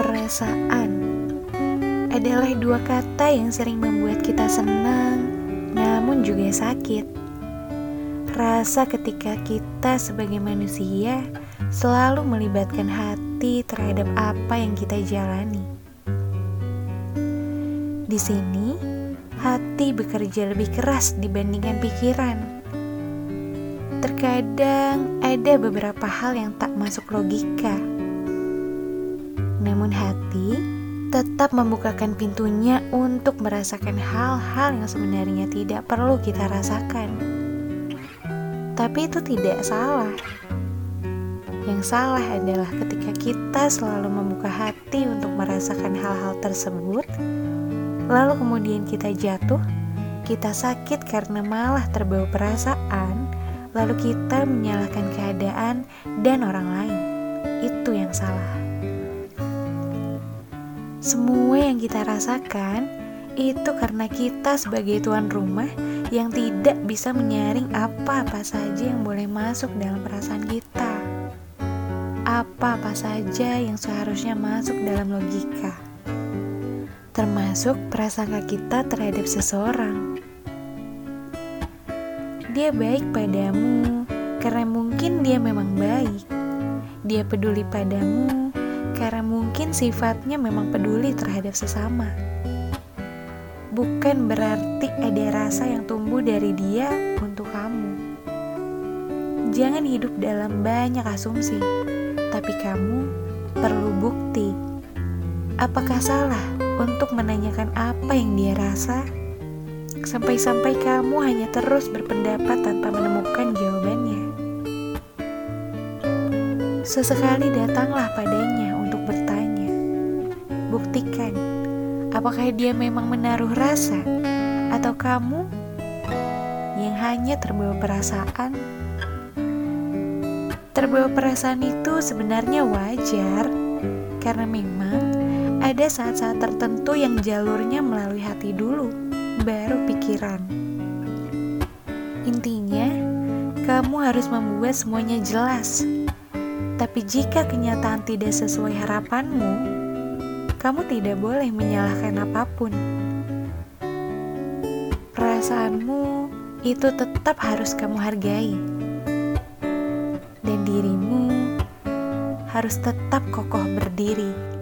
Perasaan adalah dua kata yang sering membuat kita senang, namun juga sakit. Rasa ketika kita sebagai manusia selalu melibatkan hati terhadap apa yang kita jalani. Di sini, hati bekerja lebih keras dibandingkan pikiran. Terkadang ada beberapa hal yang tak masuk logika namun hati tetap membukakan pintunya untuk merasakan hal-hal yang sebenarnya tidak perlu kita rasakan. Tapi itu tidak salah. Yang salah adalah ketika kita selalu membuka hati untuk merasakan hal-hal tersebut, lalu kemudian kita jatuh, kita sakit karena malah terbawa perasaan, lalu kita menyalahkan keadaan dan orang lain. Itu yang salah. Semua yang kita rasakan itu karena kita sebagai tuan rumah yang tidak bisa menyaring apa-apa saja yang boleh masuk dalam perasaan kita. Apa-apa saja yang seharusnya masuk dalam logika. Termasuk prasangka kita terhadap seseorang. Dia baik padamu karena mungkin dia memang baik. Dia peduli padamu karena mungkin sifatnya memang peduli terhadap sesama. Bukan berarti ada rasa yang tumbuh dari dia untuk kamu. Jangan hidup dalam banyak asumsi, tapi kamu perlu bukti. Apakah salah untuk menanyakan apa yang dia rasa? Sampai-sampai kamu hanya terus berpendapat tanpa menemukan jawabannya. Sesekali datanglah padanya apakah dia memang menaruh rasa atau kamu yang hanya terbawa perasaan. Terbawa perasaan itu sebenarnya wajar karena memang ada saat-saat tertentu yang jalurnya melalui hati dulu, baru pikiran. Intinya, kamu harus membuat semuanya jelas. Tapi jika kenyataan tidak sesuai harapanmu, kamu tidak boleh menyalahkan apa pun. Perasaanmu itu tetap harus kamu hargai, dan dirimu harus tetap kokoh berdiri.